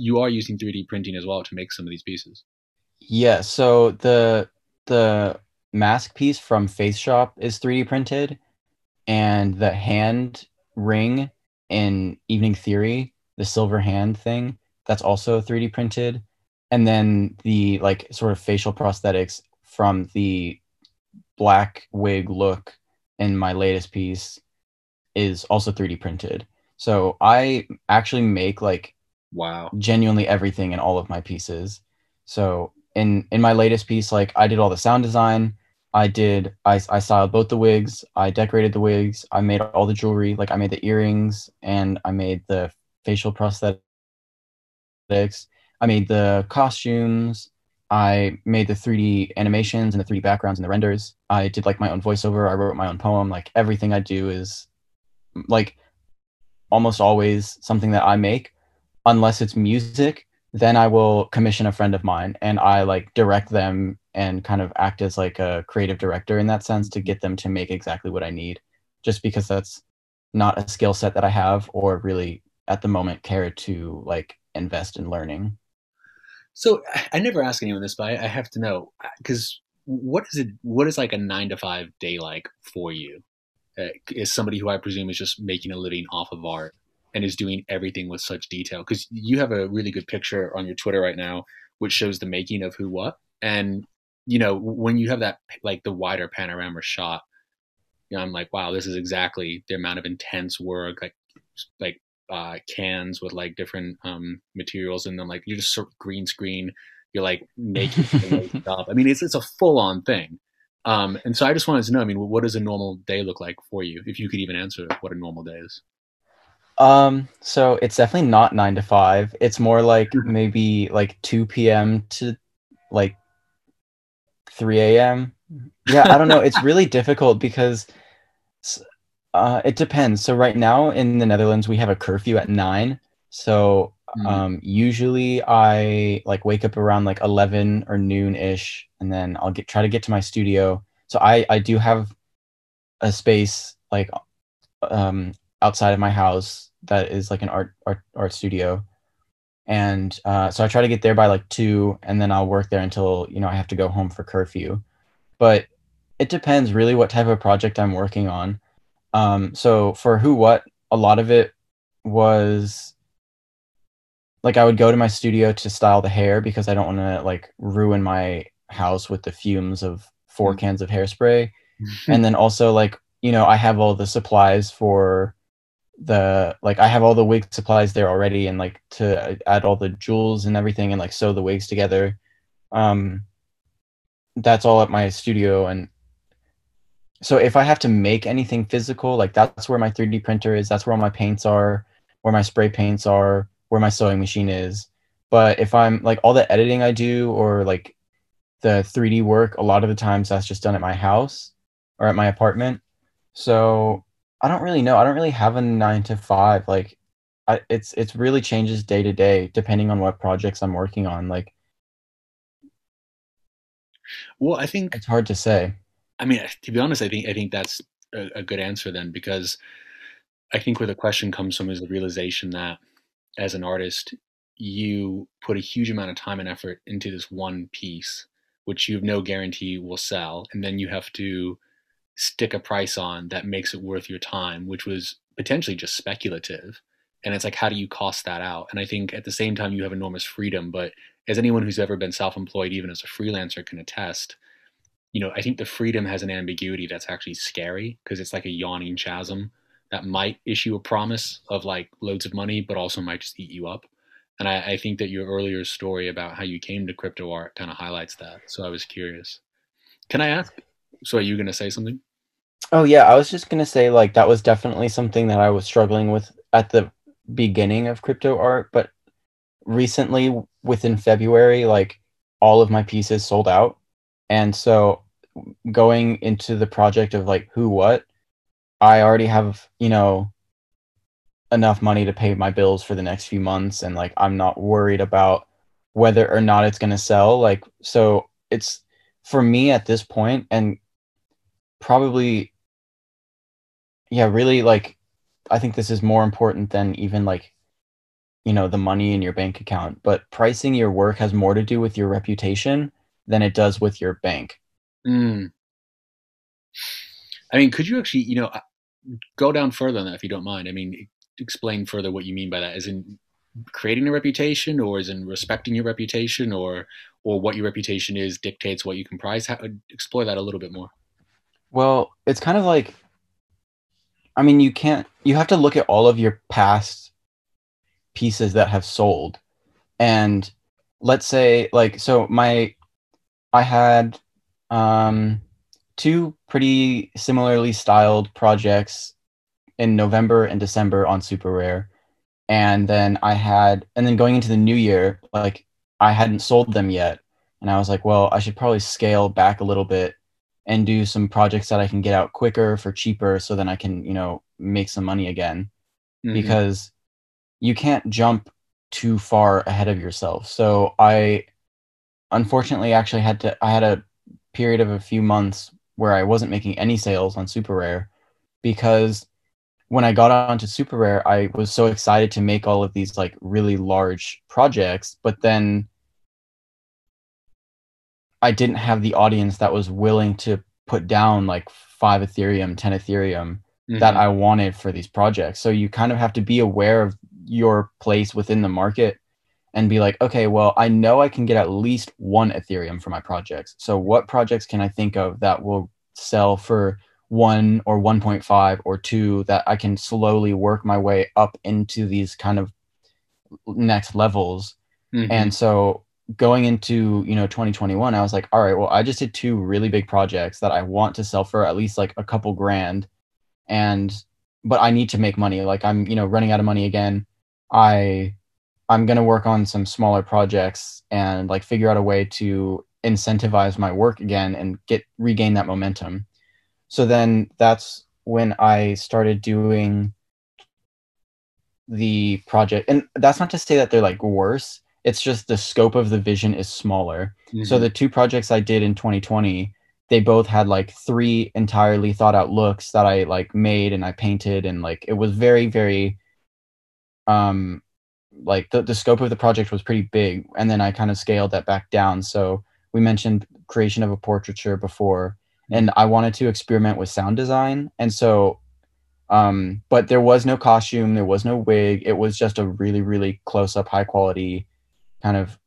you are using 3D printing as well to make some of these pieces. Yeah, so the the mask piece from Face Shop is 3D printed and the hand ring in Evening Theory, the silver hand thing, that's also 3D printed. And then the like sort of facial prosthetics from the black wig look in my latest piece is also 3D printed. So I actually make like Wow. Genuinely everything in all of my pieces. So in in my latest piece, like I did all the sound design. I did I I styled both the wigs. I decorated the wigs. I made all the jewelry. Like I made the earrings and I made the facial prosthetics. I made the costumes. I made the 3D animations and the 3D backgrounds and the renders. I did like my own voiceover. I wrote my own poem. Like everything I do is like almost always something that I make unless it's music, then I will commission a friend of mine and I like direct them and kind of act as like a creative director in that sense to get them to make exactly what I need, just because that's not a skill set that I have or really at the moment care to like invest in learning. So I never ask anyone this, but I, have to know because what is it? What is like a nine to five day like for you? Uh, as somebody who I presume is just making a living off of art, and is doing everything with such detail. Because you have a really good picture on your twitter right now which shows the making of who what. And you know when you have that like the wider panorama shot you know i'm like wow this is exactly the amount of intense work like like uh, cans with like different um, materials and then like you're just sort of green screen. You're like making stuff i mean it's, it's a full-on thing. Um, and so i just wanted to know i mean what does a normal day look like for you? If you could even answer what a normal day is um, so it's definitely not nine to five. It's more like mm-hmm. maybe like two p.m. to like three a.m. Yeah, I don't know. it's really difficult because uh, it depends. So right now in the Netherlands, we have a curfew at nine. So mm-hmm. um, usually I like wake up around like eleven or noon ish, and then I'll get try to get to my studio. So I I do have a space like um outside of my house that is like an art art art studio. And uh, so i try to get there by like two and then i'll work there until you know i have to go home for curfew. But it depends really what type of project i'm working on. Um, so for who what a lot of it was like i would go to my studio to style the hair because i don't want to like ruin my house with the fumes of four mm. cans of hairspray. And then also like you know i have all the supplies for the like I have all the wig supplies there already and like to add all the jewels and everything and like sew the wigs together. Um that's all at my studio and so if I have to make anything physical, like that's where my 3D printer is, that's where all my paints are, where my spray paints are, where my sewing machine is. But if I'm like all the editing I do or like the 3D work, a lot of the times that's just done at my house or at my apartment. So I don't really know. I don't really have a nine to five. Like, I, it's it's really changes day to day depending on what projects I'm working on. Like, well, I think it's hard to say. I mean, to be honest, I think I think that's a, a good answer then because I think where the question comes from is the realization that as an artist, you put a huge amount of time and effort into this one piece, which you have no guarantee will sell, and then you have to stick a price on that makes it worth your time, which was potentially just speculative. and it's like how do you cost that out? And i think at the same time you have enormous freedom. But as anyone who's ever been self-employed even as a freelancer can attest you know i think the freedom has an ambiguity that's actually scary because it's like a yawning chasm that might issue a promise of like loads of money but also might just eat you up. And I, I think that your earlier story about how you came to crypto art kind of highlights that. So i was curious. Can i ask so are you going to say something Oh yeah, I was just gonna say like that was definitely something that I was struggling with at the beginning of crypto art, but recently within February, like all of my pieces sold out. And so going into the project of like who what, I already have, you know, enough money to pay my bills for the next few months and like I'm not worried about whether or not it's going to sell. Like so it's for me at this point and probably yeah, really like I think this is more important than even like you know the money in your bank account but pricing your work has more to do with your reputation than it does with your bank. Mm. i mean could you actually you know uh, go down further on that if you don't mind? I mean explain further what you mean by that. Is in creating a reputation or is in respecting your reputation or or what your reputation is dictates what you can price? How, explore that a little bit more well it's kind of like I mean, you can't. You have to look at all of your past pieces that have sold, and let's say, like, so my, I had, um, two pretty similarly styled projects in November and December on SuperRare, and then I had, and then going into the new year, like, I hadn't sold them yet, and I was like, well, I should probably scale back a little bit and do some projects that I can get out quicker for cheaper so then I can, you know, make some money again. Mm-hmm. Because you can't jump too far ahead of yourself. So I unfortunately actually had to I had a period of a few months where I wasn't making any sales on SuperRare because when I got onto SuperRare, I was so excited to make all of these like really large projects, but then I didn't have the audience that was willing to put down like five Ethereum, 10 Ethereum mm-hmm. that I wanted for these projects. So you kind of have to be aware of your place within the market and be like, okay, well, I know I can get at least one Ethereum for my projects. So what projects can I think of that will sell for one or 1.5 or two that I can slowly work my way up into these kind of next levels? Mm-hmm. And so going into you know 2021 i was like all right well i just did two really big projects that i want to sell for at least like a couple grand and but i need to make money. Like i'm you know running out of money again. I i'm going to work on some smaller projects and like figure out a way to incentivize my work again and get regain that momentum. So then that's when i started doing the project and that's not to say that they're like worse it's just the scope of the vision is smaller. Mm-hmm. So the two projects I did in 2020, they both had like three entirely thought out looks that I like made and I painted and like it was very very um like the, the scope of the project was pretty big and then I kind of scaled that back down. So we mentioned creation of a portraiture before mm-hmm. and I wanted to experiment with sound design and so um but there was no costume, there was no wig. It was just a really really close up high quality kind of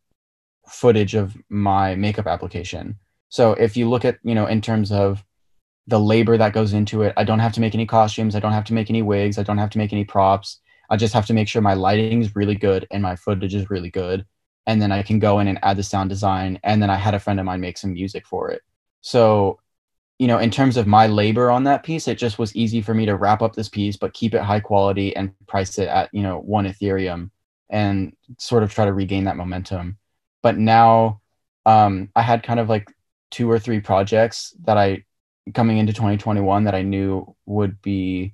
footage of my makeup application. So if you look at, you know, in terms of the labor that goes into it, I don't have to make any costumes, I don't have to make any wigs, I don't have to make any props. I just have to make sure my lighting is really good and my footage is really good. And then I can go in and add the sound design. And then I had a friend of mine make some music for it. So, you know, in terms of my labor on that piece, it just was easy for me to wrap up this piece, but keep it high quality and price it at, you know, one Ethereum and sort of try to regain that momentum. But now um, I had kind of like two or three projects that I coming into 2021 that I knew would be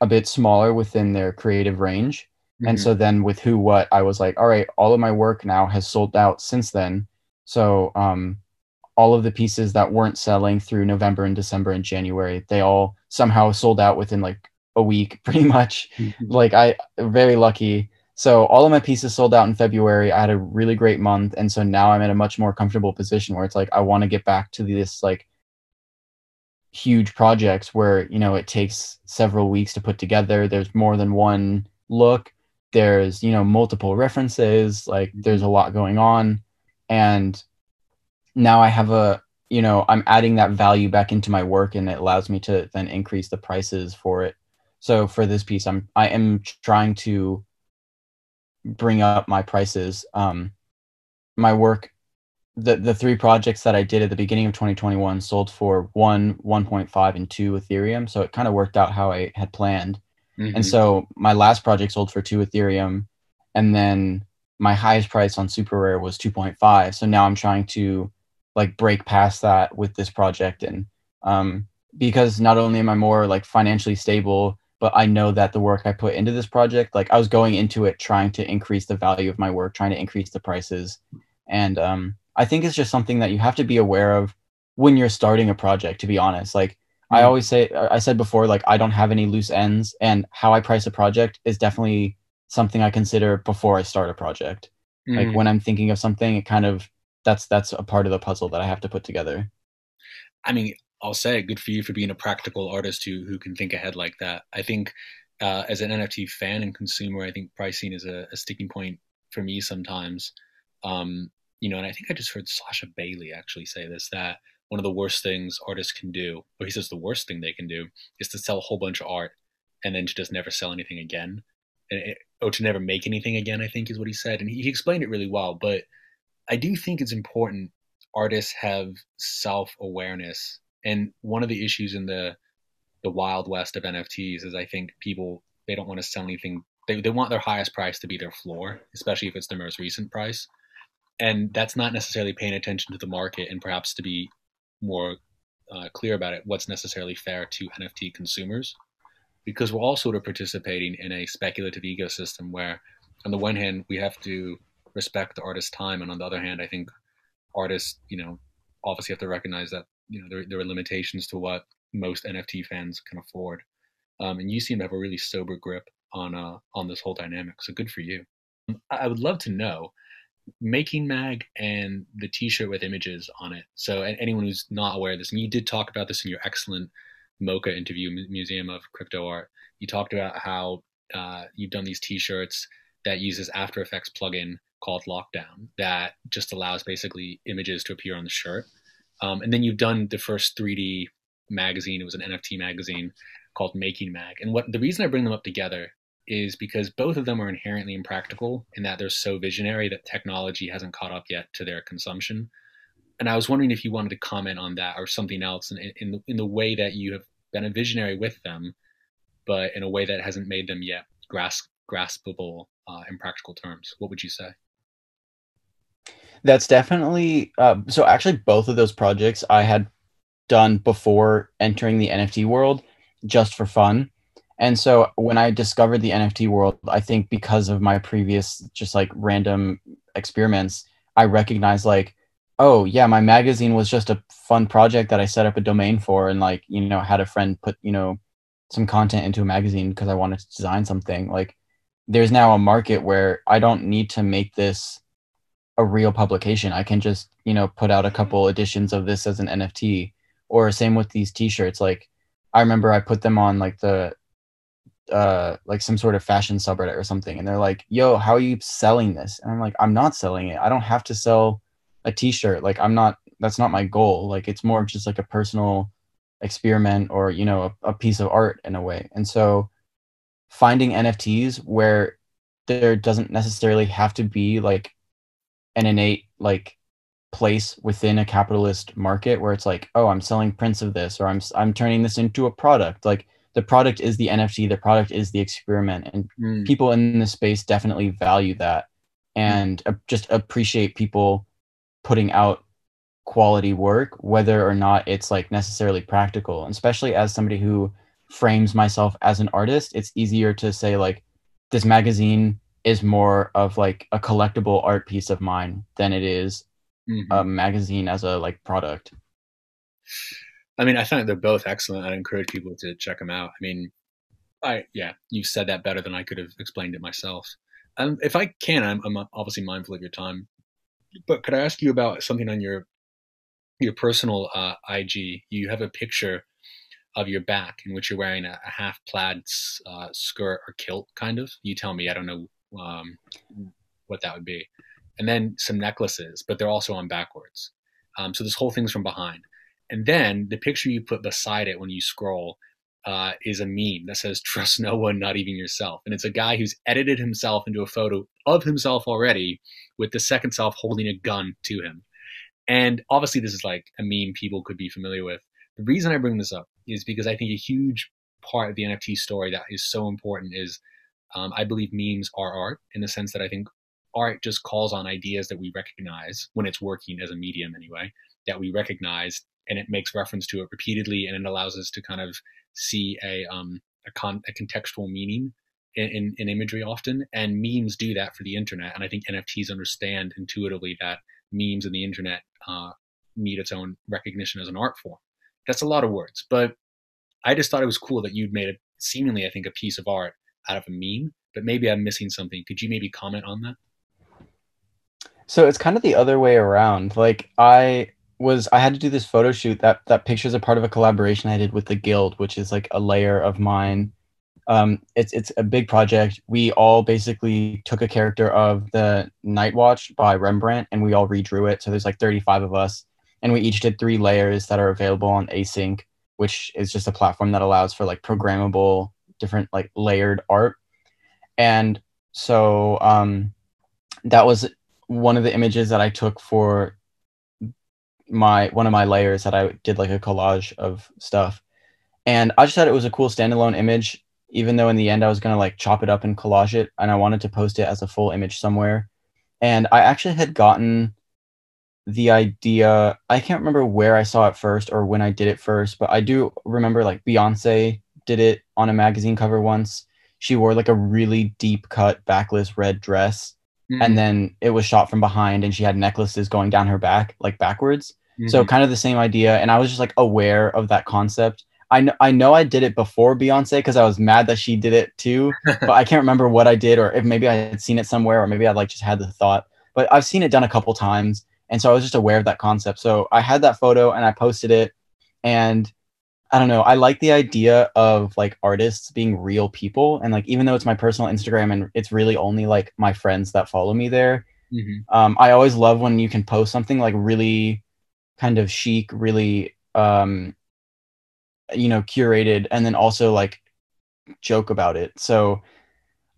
a bit smaller within their creative range. Mm-hmm. And so then with who what I was like, all right, all of my work now has sold out since then. So um all of the pieces that weren't selling through November and December and January, they all somehow sold out within like a week pretty much. Mm-hmm. Like I very lucky so all of my pieces sold out in February. I had a really great month, and so now I'm in a much more comfortable position where it's like I want to get back to this like huge projects where you know it takes several weeks to put together. There's more than one look, there's you know multiple references. Like mm-hmm. there's a lot going on. And now i have a you know i'm adding that value back into my work and it allows me to then increase the prices for it. So for this piece i'm i am trying to bring up my prices. Um my work the the three projects that i did at the beginning of 2021 sold for one 1.5 and two ethereum. So it kind of worked out how i had planned. Mm-hmm. and so my last project sold for two ethereum and then my highest price on SuperRare was 2.5 so now i'm trying to like break past that with this project. And um because not only am i more like financially stable but I know that the work I put into this project, like I was going into it trying to increase the value of my work, trying to increase the prices. And um, I think it's just something that you have to be aware of when you're starting a project, to be honest. Like mm-hmm. I mm. always say, I said before, like I don't have any loose ends, and how I price a project is definitely something I consider before I start a project. Mm-hmm. Like mm. when I'm thinking of something, it kind of that's that's a part of the puzzle that I have to put together. I mean, I'll say good for you for being a practical artist who who can think ahead like that. I think uh, as an NFT fan and consumer, I think pricing is a, a sticking point for me sometimes. Um, you know, and I think I just heard Sasha Bailey actually say this that one of the worst things artists can do, or he says the worst thing they can do, is to sell a whole bunch of art and then to just never sell anything again, and it, or to never make anything again. I think is what he said, and he, he explained it really well. But I do think it's important artists have self awareness and one of the issues in the the wild west of NFTs is I think people they don't want to sell anything. They they want their highest price to be their floor, especially if it's their most recent price. And that's not necessarily paying attention to the market and perhaps to be more uh, clear about it, what's necessarily fair to NFT consumers. Because we're all sort of participating in a speculative ecosystem where, on the one hand, we have to respect the artist's time, and on the other hand, I think artists, you know, obviously have to recognize that you know there, there are limitations to what most NFT fans can afford. Um, and you seem to have a really sober grip on uh, on this whole dynamic. So good for you. I would love to know making mag and the t-shirt with images on it. So anyone who's not aware of this, and you did talk about this in your excellent MoCA interview, Museum of Crypto Art. You talked about how uh, you've done these t-shirts that uses After Effects plugin called Lockdown that just allows basically images to appear on the shirt. Um, and then you've done the first 3D magazine. It was an NFT magazine called Making Mag. And what the reason I bring them up together is because both of them are inherently impractical in that they're so visionary that technology hasn't caught up yet to their consumption. And I was wondering if you wanted to comment on that or something else in, in, the, in the way that you have been a visionary with them, but in a way that hasn't made them yet grasp, graspable uh, in practical terms. What would you say? That's definitely uh, so. Actually, both of those projects I had done before entering the NFT world, just for fun. And so when I discovered the NFT world, I think because of my previous just like random experiments, I recognized like, oh yeah, my magazine was just a fun project that I set up a domain for, and like you know had a friend put you know some content into a magazine because I wanted to design something. Like there's now a market where I don't need to make this a real publication. I can just, you know, put out a couple editions of this as an NFT. Or same with these t-shirts. Like I remember I put them on like the uh like some sort of fashion subreddit or something and they're like, "Yo, how are you selling this?" And I'm like, "I'm not selling it. I don't have to sell a t-shirt. Like I'm not that's not my goal. Like it's more just like a personal experiment or, you know, a, a piece of art in a way." And so finding NFTs where there doesn't necessarily have to be like an innate like place within a capitalist market where it's like oh i'm selling prints of this or i'm i'm turning this into a product like the product is the nft the product is the experiment and mm. people in the space definitely value that and mm. just appreciate people putting out quality work whether or not it's like necessarily practical and especially as somebody who frames myself as an artist it's easier to say like this magazine is more of like a collectible art piece of mine than it is mm-hmm. a magazine as a like product. I mean, I think they're both excellent. I encourage people to check them out. I mean, I yeah, you said that better than I could have explained it myself. Um, if I can, I'm, I'm obviously mindful of your time, but could I ask you about something on your your personal uh, IG? You have a picture of your back in which you're wearing a, a half plaid uh, skirt or kilt, kind of. You tell me. I don't know um, what that would be. And then some necklaces, but they're also on backwards. Um, so this whole thing's from behind. And then the picture you put beside it when you scroll uh, is a meme that says "Trust no one, not even yourself," and it's a guy who's edited himself into a photo of himself already, with the second self holding a gun to him. And obviously, this is like a meme people could be familiar with. The reason I bring this up is because I think a huge part of the NFT story that is so important is um, I believe memes are art in the sense that I think art just calls on ideas that we recognize when it's working as a medium anyway, that we recognize and it makes reference to it repeatedly and it allows us to kind of see a, um, a, con- a contextual meaning in, in, imagery often. And memes do that for the internet. And I think NFTs understand intuitively that memes and the internet uh, need its own recognition as an art form. That's a lot of words, but I just thought it was cool that you'd made a seemingly, I think, a piece of art out of a meme, but maybe I'm missing something. Could you maybe comment on that? So it's kind of the other way around. Like I was I had to do this photo shoot that that picture is a part of a collaboration I did with the Guild, which is like a layer of mine. Um, it's it's a big project. We all basically took a character of the Night Watch by Rembrandt and we all redrew it. So there's like 35 of us, and we each did three layers that are available on Async which is just a platform that allows for like programmable different like layered art. And so um that was one of the images that i took for my one of my layers that i did like a collage of stuff. And i just thought it was a cool standalone image even though in the end i was to like chop it up and collage it and i wanted to post it as a full image somewhere. And i actually had gotten the idea i can't remember where i saw it first or when i did it first but i do remember like beyonce did it on a magazine cover once she wore like a really deep cut backless red dress mm-hmm. and then it was shot from behind and she had necklaces going down her back like backwards mm-hmm. so kind of the same idea and i was just like aware of that concept I know I know I did it before Beyonce because I was mad that she did it too, but I can't remember what I did or if maybe I had seen it somewhere or maybe I like just had the thought. But I've seen it done a couple times, and so I was just aware of that concept. So I had that photo and I posted it. And I don't know, I like the idea of like artists being real people. And like, even though it's my personal Instagram and it's really only like my friends that follow me there, mm-hmm. um, I always love when you can post something like really kind of chic, really, um, you know, curated, and then also like joke about it. So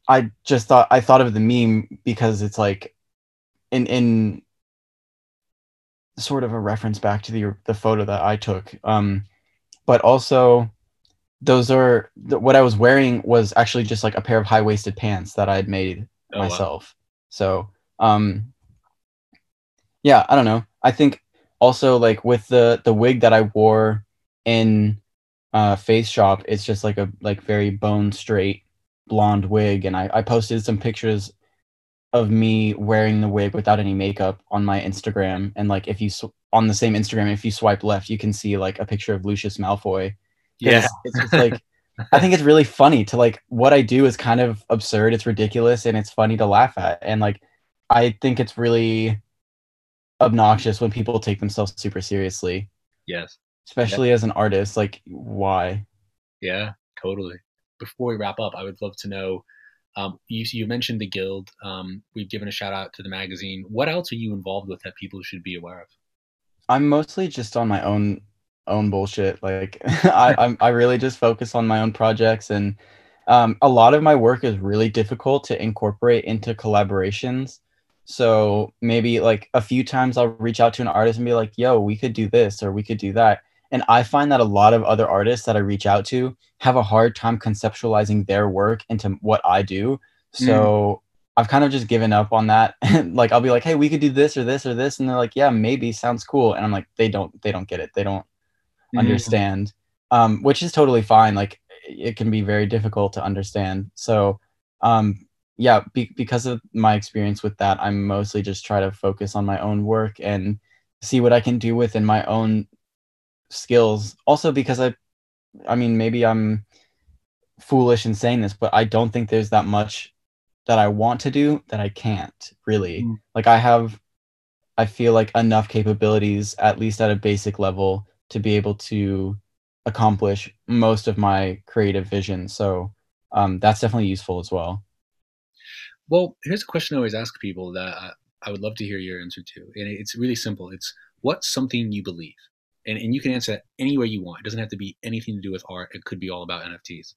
I just thought, I thought of the meme because it's like, in, in sort of a reference back to the the photo that I took. Um, but also, those are what I was wearing was actually just like a pair of high waisted pants that I had made oh, myself. Wow. So, um, yeah, I don't know. I think also like with the the wig that I wore in uh, Face Shop, it's just like a like very bone straight blonde wig, and I I posted some pictures of me wearing the wig without any makeup on my Instagram. And like, if you sw- on the same Instagram, if you swipe left, you can see like a picture of Lucius Malfoy. Yeah, it's just like I think it's really funny to like what I do is kind of absurd. It's ridiculous and it's funny to laugh at. And like, I think it's really obnoxious when people take themselves super seriously. Yes. Especially as an artist, like why? Yeah, totally. Before we wrap up, I would love to know um, you, you mentioned the guild. Um, we've given a shout out to the magazine. What else are you involved with that people should be aware of? I'm mostly just on my own own bullshit. Like I, I'm, I really just focus on my own projects, and um, a lot of my work is really difficult to incorporate into collaborations. So maybe like a few times I'll reach out to an artist and be like, "Yo, we could do this or we could do that." And I find that a lot of other artists that I reach out to have a hard time conceptualizing their work into what I do. So mm. I've kind of just given up on that. like I'll be like, "Hey, we could do this or this or this," and they're like, "Yeah, maybe sounds cool." And I'm like, "They don't, they don't get it. They don't mm. understand." Um, which is totally fine. Like it can be very difficult to understand. So, um, yeah, be- because of my experience with that, I'm mostly just try to focus on my own work and see what I can do within my own skills. Also, because I, I mean, maybe I'm foolish in saying this, but I don't think there's that much that I want to do that I can't really. Mm. Like I have, I feel like enough capabilities, at least at a basic level, to be able to accomplish most of my creative vision. So um, that's definitely useful as well. Well, here's a question I always ask people that I, I would love to hear your answer to, and it's really simple. It's what's something you believe, and and you can answer that any way you want. It doesn't have to be anything to do with art. It could be all about NFTs.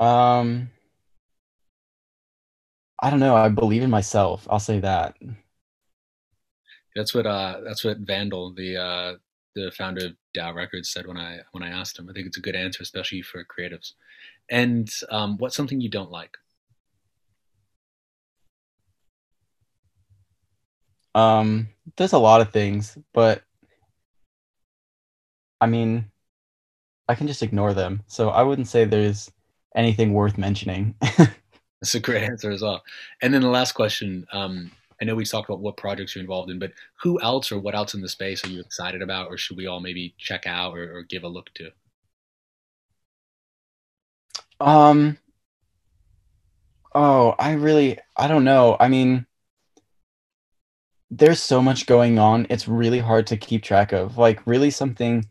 Um, I don't know. I believe in myself. I'll say that. That's what uh, that's what Vandal, the uh, the founder of DAO Records, said when I when I asked him. I think it's a good answer, especially for creatives. And um, what's something you don't like? Um, there's a lot of things, but I mean, I can just ignore them. So I wouldn't say there's anything worth mentioning. That's a great answer as well. And then the last question, um, I know we talked about what projects you're involved in, but who else or what else in the space are you excited about, or should we all maybe check out or, or give a look to? Um. Oh, I really, I don't know. I mean, there's so much going on. It's really hard to keep track of. Like, really, something.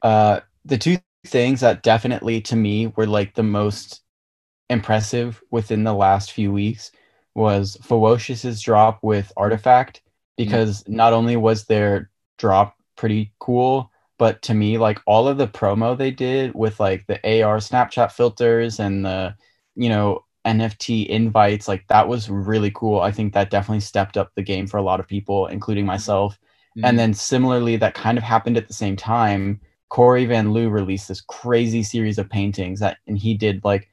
Uh, the two things that definitely to me were like the most impressive within the last few weeks was Fewocious's drop with RTFKT because mm-hmm. not only was their drop pretty cool, but to me, like all of the promo they did with like the AR Snapchat filters and the, you know, NFT invites, like that was really cool. I think that definitely stepped up the game for a lot of people, including myself. Mm-hmm. And then similarly, that kind of happened at the same time. Corey Van Lew released this crazy series of paintings that, and he did like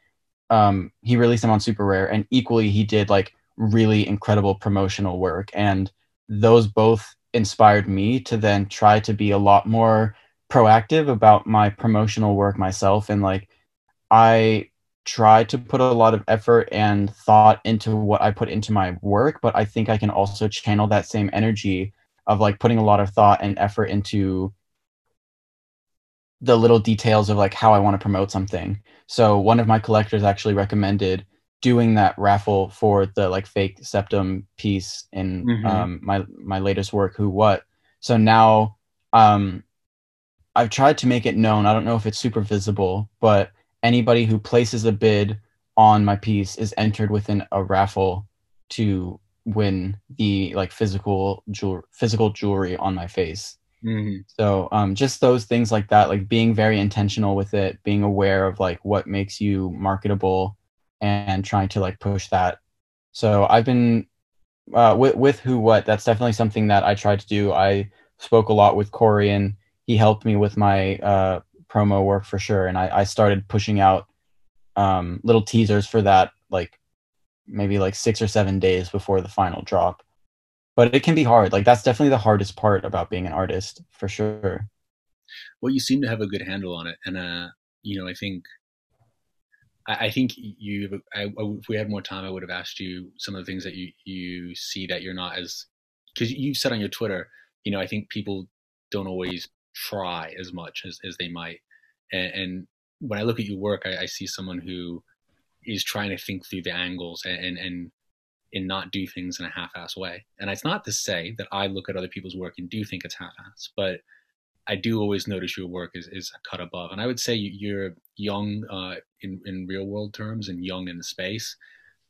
um, he released them on SuperRare and equally he did like really incredible promotional work and those both inspired me to then try to be a lot more proactive about my promotional work myself and like i try to put a lot of effort and thought into what i put into my work but i think i can also channel that same energy of like putting a lot of thought and effort into the little details of like how I want to promote something. So one of my collectors actually recommended doing that raffle for the like fake septum piece in mm-hmm. um, my my latest work, Who What. So now um, I've tried to make it known. I don't know if it's super visible, but anybody who places a bid on my piece is entered within a raffle to win the like physical jewel physical jewelry on my face. Mm-hmm. So um, just those things like that, like being very intentional with it, being aware of like what makes you marketable, and trying to like push that. So I've been uh, with with who what. That's definitely something that I tried to do. I spoke a lot with Corey, and he helped me with my uh, promo work for sure. And I, I started pushing out um, little teasers for that, like maybe like six or seven days before the final drop but it can be hard. Like that's definitely the hardest part about being an artist for sure. Well, you seem to have a good handle on it, and uh, you know, I think, I, I think you. I, if we had more time, I would have asked you some of the things that you you see that you're not as because you said on your Twitter, you know, I think people don't always try as much as, as they might, and, and when I look at your work, I, I see someone who is trying to think through the angles and, and, and and not do things in a half-ass way. And it's not to say that I look at other people's work and do think it's half-ass, but I do always notice your work is, is cut above. And I would say you're young uh, in, in real world terms and young in the space.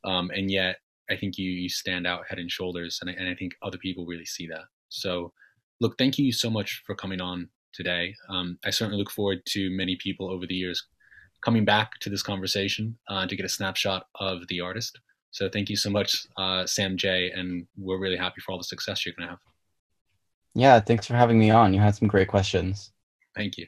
Um, and yet I think you, you stand out head and shoulders. And I, and I think other people really see that. So look, thank you so much for coming on today. Um, I certainly look forward to many people over the years coming back to this conversation uh, to get a snapshot of the artist. So thank you so much, uh, Sam J, and we're really happy for all the success you're going to have. Yeah, thanks for having me on. You had some great questions. Thank you.